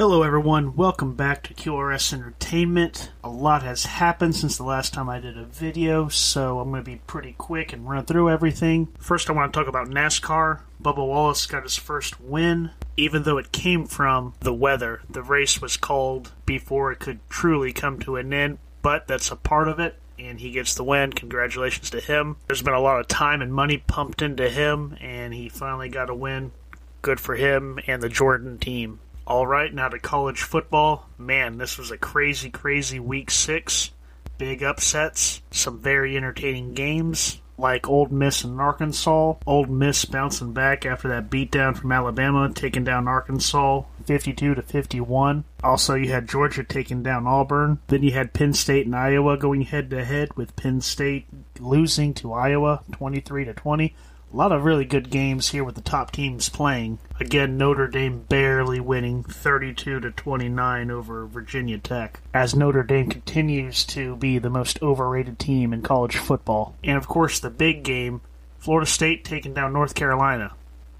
Hello, everyone. Welcome back to QRS Entertainment. A lot has happened since the last time I did a video, so I'm going to be pretty quick and run through everything. First, I want to talk about NASCAR. Bubba Wallace got his first win, even though it came from the weather. The race was called before it could truly come to an end, but that's a part of it. And he gets the win. Congratulations to him. There's been a lot of time and money pumped into him, and he finally got a win. Good for him and the Jordan team. All right, now to college football. Man, this was a crazy, crazy week six. Big upsets, some very entertaining games, like Ole Miss and Arkansas. Ole Miss bouncing back after that beatdown from Alabama, taking down Arkansas 52 to 51. Also, you had Georgia taking down Auburn. Then you had Penn State and Iowa going head to head, with Penn State losing to Iowa 23 to 20. A lot of really good games here with the top teams playing. Again, Notre Dame barely winning 32 to 29 over Virginia Tech as Notre Dame continues to be the most overrated team in college football. And of course, the big game, Florida State taking down North Carolina.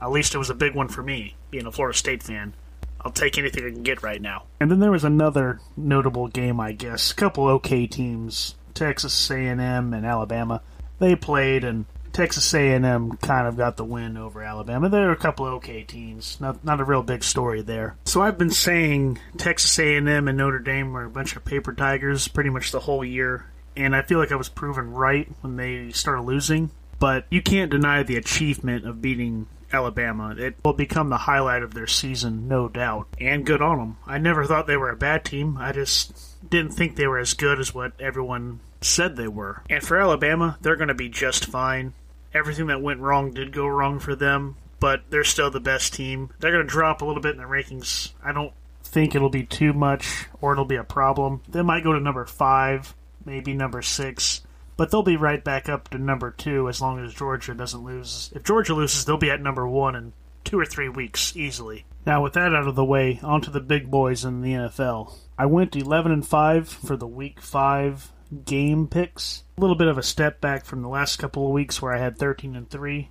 At least it was a big one for me, being a Florida State fan. I'll take anything I can get right now. And then there was another notable game, I guess. A couple okay teams, Texas A&M and Alabama. They played and Texas A&M kind of got the win over Alabama. There are a couple of okay teams, not not a real big story there. So I've been saying Texas A&M and Notre Dame were a bunch of paper tigers pretty much the whole year, and I feel like I was proven right when they started losing. But you can't deny the achievement of beating Alabama. It will become the highlight of their season, no doubt. And good on them. I never thought they were a bad team. I just didn't think they were as good as what everyone said they were. And for Alabama, they're going to be just fine everything that went wrong did go wrong for them, but they're still the best team. They're going to drop a little bit in the rankings. I don't think it'll be too much or it'll be a problem. They might go to number five, maybe number six, but they'll be right back up to number two as long as Georgia doesn't lose. If Georgia loses, they'll be at number one in two or three weeks easily. Now, with that out of the way, on to the big boys in the NFL. I went 11 and 5 for the week 5 game picks. A little bit of a step back from the last couple of weeks where I had 13 and 3,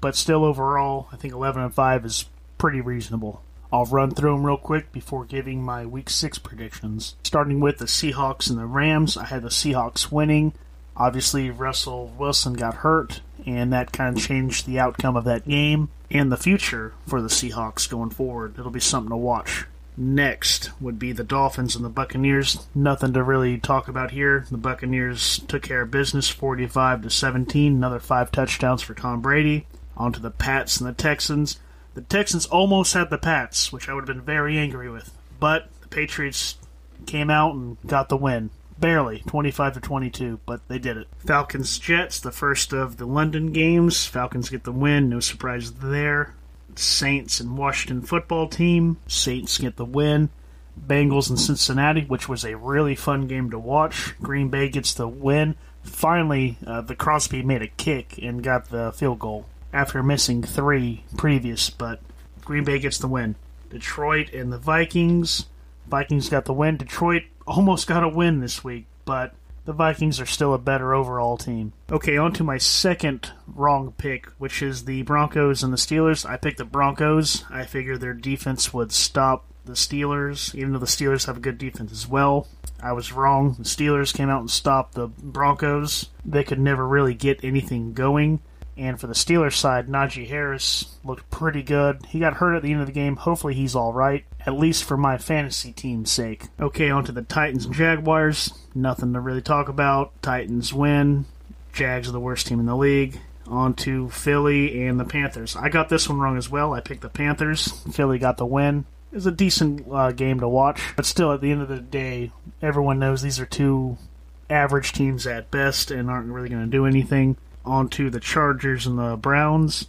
but still overall, I think 11 and 5 is pretty reasonable. I'll run through them real quick before giving my week 6 predictions. Starting with the Seahawks and the Rams, I had the Seahawks winning. Obviously, Russell Wilson got hurt, and that kind of changed the outcome of that game and the future for the Seahawks going forward. It'll be something to watch. Next would be the Dolphins and the Buccaneers. Nothing to really talk about here. The Buccaneers took care of business 45 to 17, another 5 touchdowns for Tom Brady. On to the Pats and the Texans. The Texans almost had the Pats, which I would have been very angry with, but the Patriots came out and got the win. Barely, 25 to 22, but they did it. Falcons Jets, the first of the London games. Falcons get the win, no surprise there. Saints and Washington football team. Saints get the win. Bengals and Cincinnati, which was a really fun game to watch. Green Bay gets the win. Finally, uh, the Crosby made a kick and got the field goal after missing three previous, but Green Bay gets the win. Detroit and the Vikings. Vikings got the win. Detroit almost got a win this week, but the Vikings are still a better overall team. Okay, on to my second wrong pick, which is the Broncos and the Steelers. I picked the Broncos. I figured their defense would stop the Steelers, even though the Steelers have a good defense as well. I was wrong. The Steelers came out and stopped the Broncos. They could never really get anything going. And for the Steelers side, Najee Harris looked pretty good. He got hurt at the end of the game. Hopefully he's all right, at least for my fantasy team's sake. Okay, on to the Titans and Jaguars. Nothing to really talk about. Titans win. Jags are the worst team in the league. On to Philly and the Panthers. I got this one wrong as well. I picked the Panthers. Philly got the win. It was a decent uh, game to watch, but still, at the end of the day, everyone knows these are two average teams at best and aren't really going to do anything onto the Chargers and the Browns.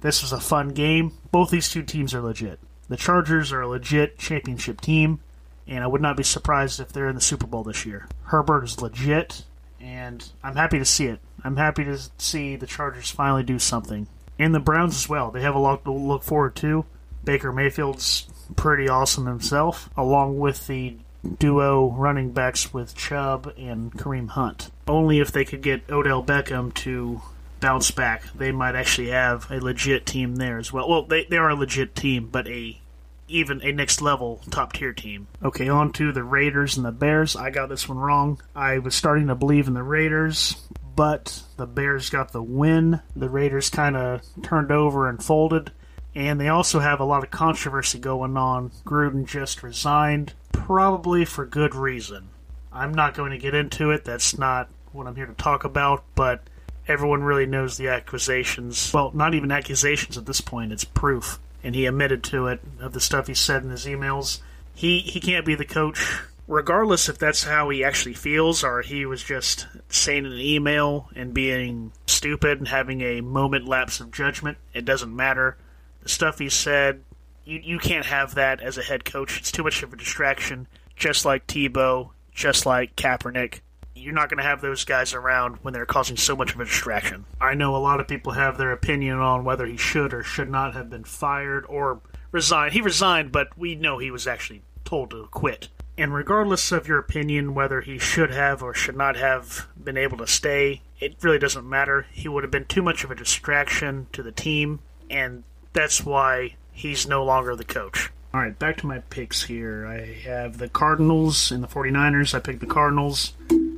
This was a fun game. Both these two teams are legit. The Chargers are a legit championship team, and I would not be surprised if they're in the Super Bowl this year. Herbert is legit, and I'm happy to see it. I'm happy to see the Chargers finally do something. And the Browns as well. They have a lot to look forward to. Baker Mayfield's pretty awesome himself, along with the duo running backs with Chubb and Kareem Hunt. Only if they could get Odell Beckham to bounce back, they might actually have a legit team there as well. Well, they, they are a legit team, but a even a next level top tier team. Okay, on to the Raiders and the Bears. I got this one wrong. I was starting to believe in the Raiders, but the Bears got the win. The Raiders kind of turned over and folded. And they also have a lot of controversy going on. Gruden just resigned, probably for good reason. I'm not going to get into it. That's not what I'm here to talk about, but everyone really knows the accusations. Well, not even accusations at this point, it's proof. And he admitted to it of the stuff he said in his emails. He he can't be the coach regardless if that's how he actually feels or he was just saying an email and being stupid and having a moment lapse of judgment, it doesn't matter. The stuff he said, you, you can't have that as a head coach. It's too much of a distraction, just like Tebow, just like Kaepernick. You're not going to have those guys around when they're causing so much of a distraction. I know a lot of people have their opinion on whether he should or should not have been fired or resigned. He resigned, but we know he was actually told to quit. And regardless of your opinion whether he should have or should not have been able to stay, it really doesn't matter. He would have been too much of a distraction to the team, and that's why he's no longer the coach. All right, back to my picks here. I have the Cardinals and the 49ers. I picked the Cardinals.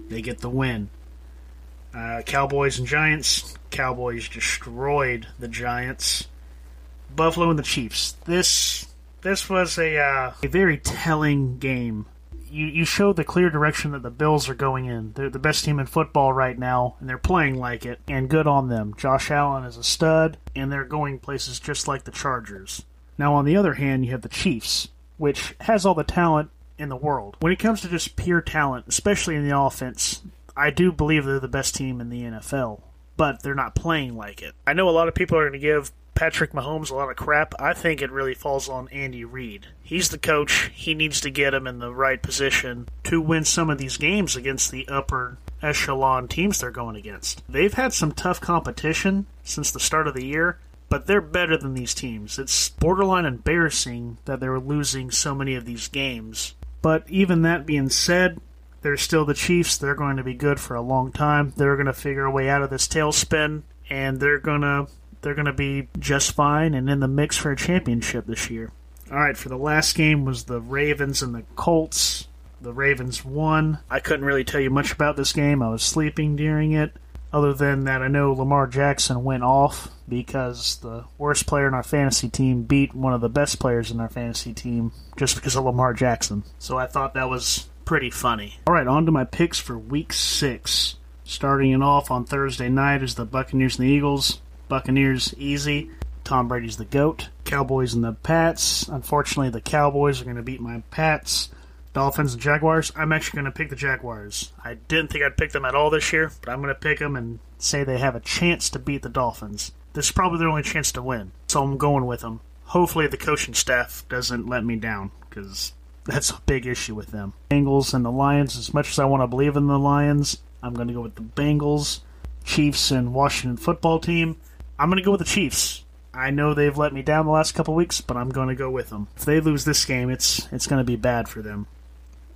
They get the win. Uh, Cowboys and Giants. Cowboys destroyed the Giants. Buffalo and the Chiefs. This this was a uh, a very telling game. You you showed the clear direction that the Bills are going in. They're the best team in football right now, and they're playing like it. And good on them. Josh Allen is a stud, and they're going places just like the Chargers. Now, on the other hand, you have the Chiefs, which has all the talent in the world. When it comes to just pure talent, especially in the offense, I do believe they're the best team in the NFL, but they're not playing like it. I know a lot of people are going to give Patrick Mahomes a lot of crap. I think it really falls on Andy Reid. He's the coach. He needs to get him in the right position to win some of these games against the upper echelon teams they're going against. They've had some tough competition since the start of the year, but they're better than these teams. It's borderline embarrassing that they're losing so many of these games. But even that being said, they're still the Chiefs. They're going to be good for a long time. They're going to figure a way out of this tailspin, and they're going to they're to be just fine and in the mix for a championship this year. All right, for the last game was the Ravens and the Colts. The Ravens won. I couldn't really tell you much about this game. I was sleeping during it. Other than that, I know Lamar Jackson went off because the worst player in our fantasy team beat one of the best players in our fantasy team just because of Lamar Jackson. So I thought that was pretty funny. All right, on to my picks for week six. Starting it off on Thursday night is the Buccaneers and the Eagles. Buccaneers easy. Tom Brady's the GOAT. Cowboys and the Pats. Unfortunately, the Cowboys are going to beat my Pats. Dolphins and Jaguars. I'm actually going to pick the Jaguars. I didn't think I'd pick them at all this year, but I'm going to pick them and say they have a chance to beat the Dolphins. This is probably their only chance to win, so I'm going with them. Hopefully, the coaching staff doesn't let me down because that's a big issue with them. Bengals and the Lions. As much as I want to believe in the Lions, I'm going to go with the Bengals. Chiefs and Washington football team. I'm going to go with the Chiefs. I know they've let me down the last couple weeks, but I'm going to go with them. If they lose this game, it's it's going to be bad for them.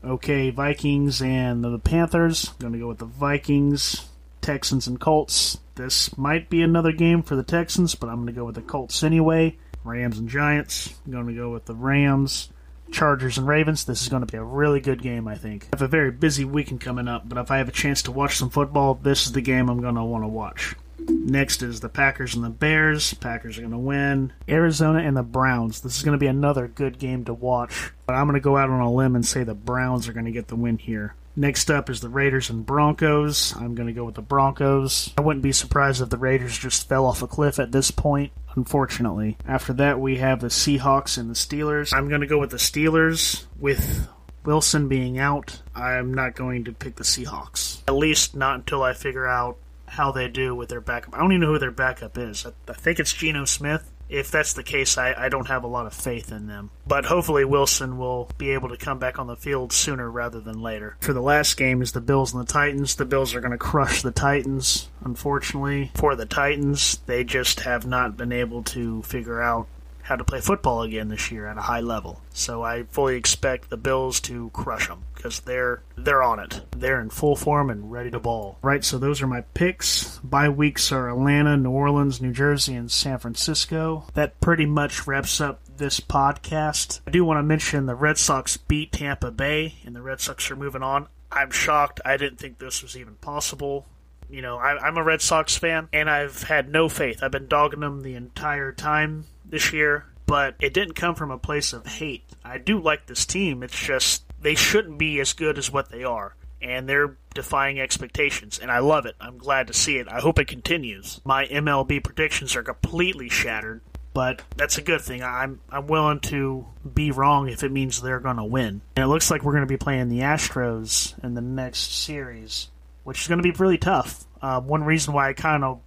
Okay, Vikings and the Panthers. I'm going to go with the Vikings. Texans and Colts. This might be another game for the Texans, but I'm going to go with the Colts anyway. Rams and Giants. I'm going to go with the Rams. Chargers and Ravens. This is going to be a really good game, I think. I have a very busy weekend coming up, but if I have a chance to watch some football, this is the game I'm going to want to watch. Next is the Packers and the Bears. Packers are going to win. Arizona and the Browns. This is going to be another good game to watch. But I'm going to go out on a limb and say the Browns are going to get the win here. Next up is the Raiders and Broncos. I'm going to go with the Broncos. I wouldn't be surprised if the Raiders just fell off a cliff at this point, unfortunately. After that, we have the Seahawks and the Steelers. I'm going to go with the Steelers with Wilson being out. I'm not going to pick the Seahawks. At least not until I figure out how they do with their backup. I don't even know who their backup is. I, I think it's Geno Smith. If that's the case, I, I don't have a lot of faith in them. But hopefully Wilson will be able to come back on the field sooner rather than later. For the last game is the Bills and the Titans. The Bills are going to crush the Titans, unfortunately. For the Titans, they just have not been able to figure out how to play football again this year at a high level. So I fully expect the Bills to crush them because they're they're on it. They're in full form and ready to ball. Right, so those are my picks. Bye weeks are Atlanta, New Orleans, New Jersey, and San Francisco. That pretty much wraps up this podcast. I do want to mention the Red Sox beat Tampa Bay, and the Red Sox are moving on. I'm shocked. I didn't think this was even possible. You know, I, am a Red Sox fan, and I've had no faith. I've been dogging them the entire time this year, but it didn't come from a place of hate. I do like this team. It's just they shouldn't be as good as what they are and they're defying expectations, and I love it. I'm glad to see it. I hope it continues. My MLB predictions are completely shattered, but that's a good thing. I'm I'm willing to be wrong if it means they're going to win. And it looks like we're going to be playing the Astros in the next series, which is going to be really tough. Uh, one reason why I kind of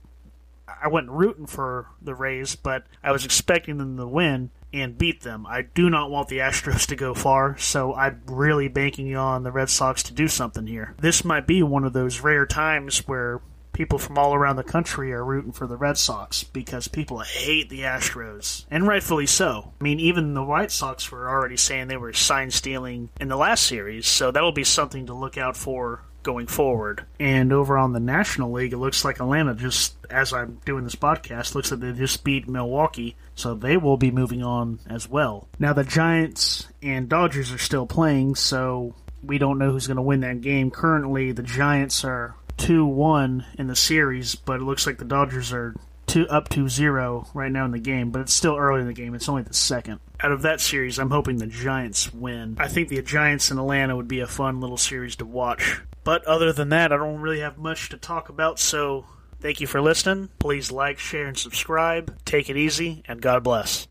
I wasn't rooting for the Rays, but I was expecting them to win and beat them. I do not want the Astros to go far, so I'm really banking on the Red Sox to do something here. This might be one of those rare times where people from all around the country are rooting for the Red Sox because people hate the Astros, and rightfully so. I mean, even the White Sox were already saying they were sign stealing in the last series, so that'll be something to look out for going forward. And over on the National League, it looks like Atlanta just, as I'm doing this podcast, looks like they just beat Milwaukee, so they will be moving on as well. Now, the Giants and Dodgers are still playing, so we don't know who's going to win that game. Currently, the Giants are 2 1 in the series, but it looks like the Dodgers are two up to zero right now in the game, but it's still early in the game. It's only the second. Out of that series, I'm hoping the Giants win. I think the Giants in Atlanta would be a fun little series to watch. But other than that, I don't really have much to talk about, so thank you for listening. Please like, share, and subscribe. Take it easy, and God bless.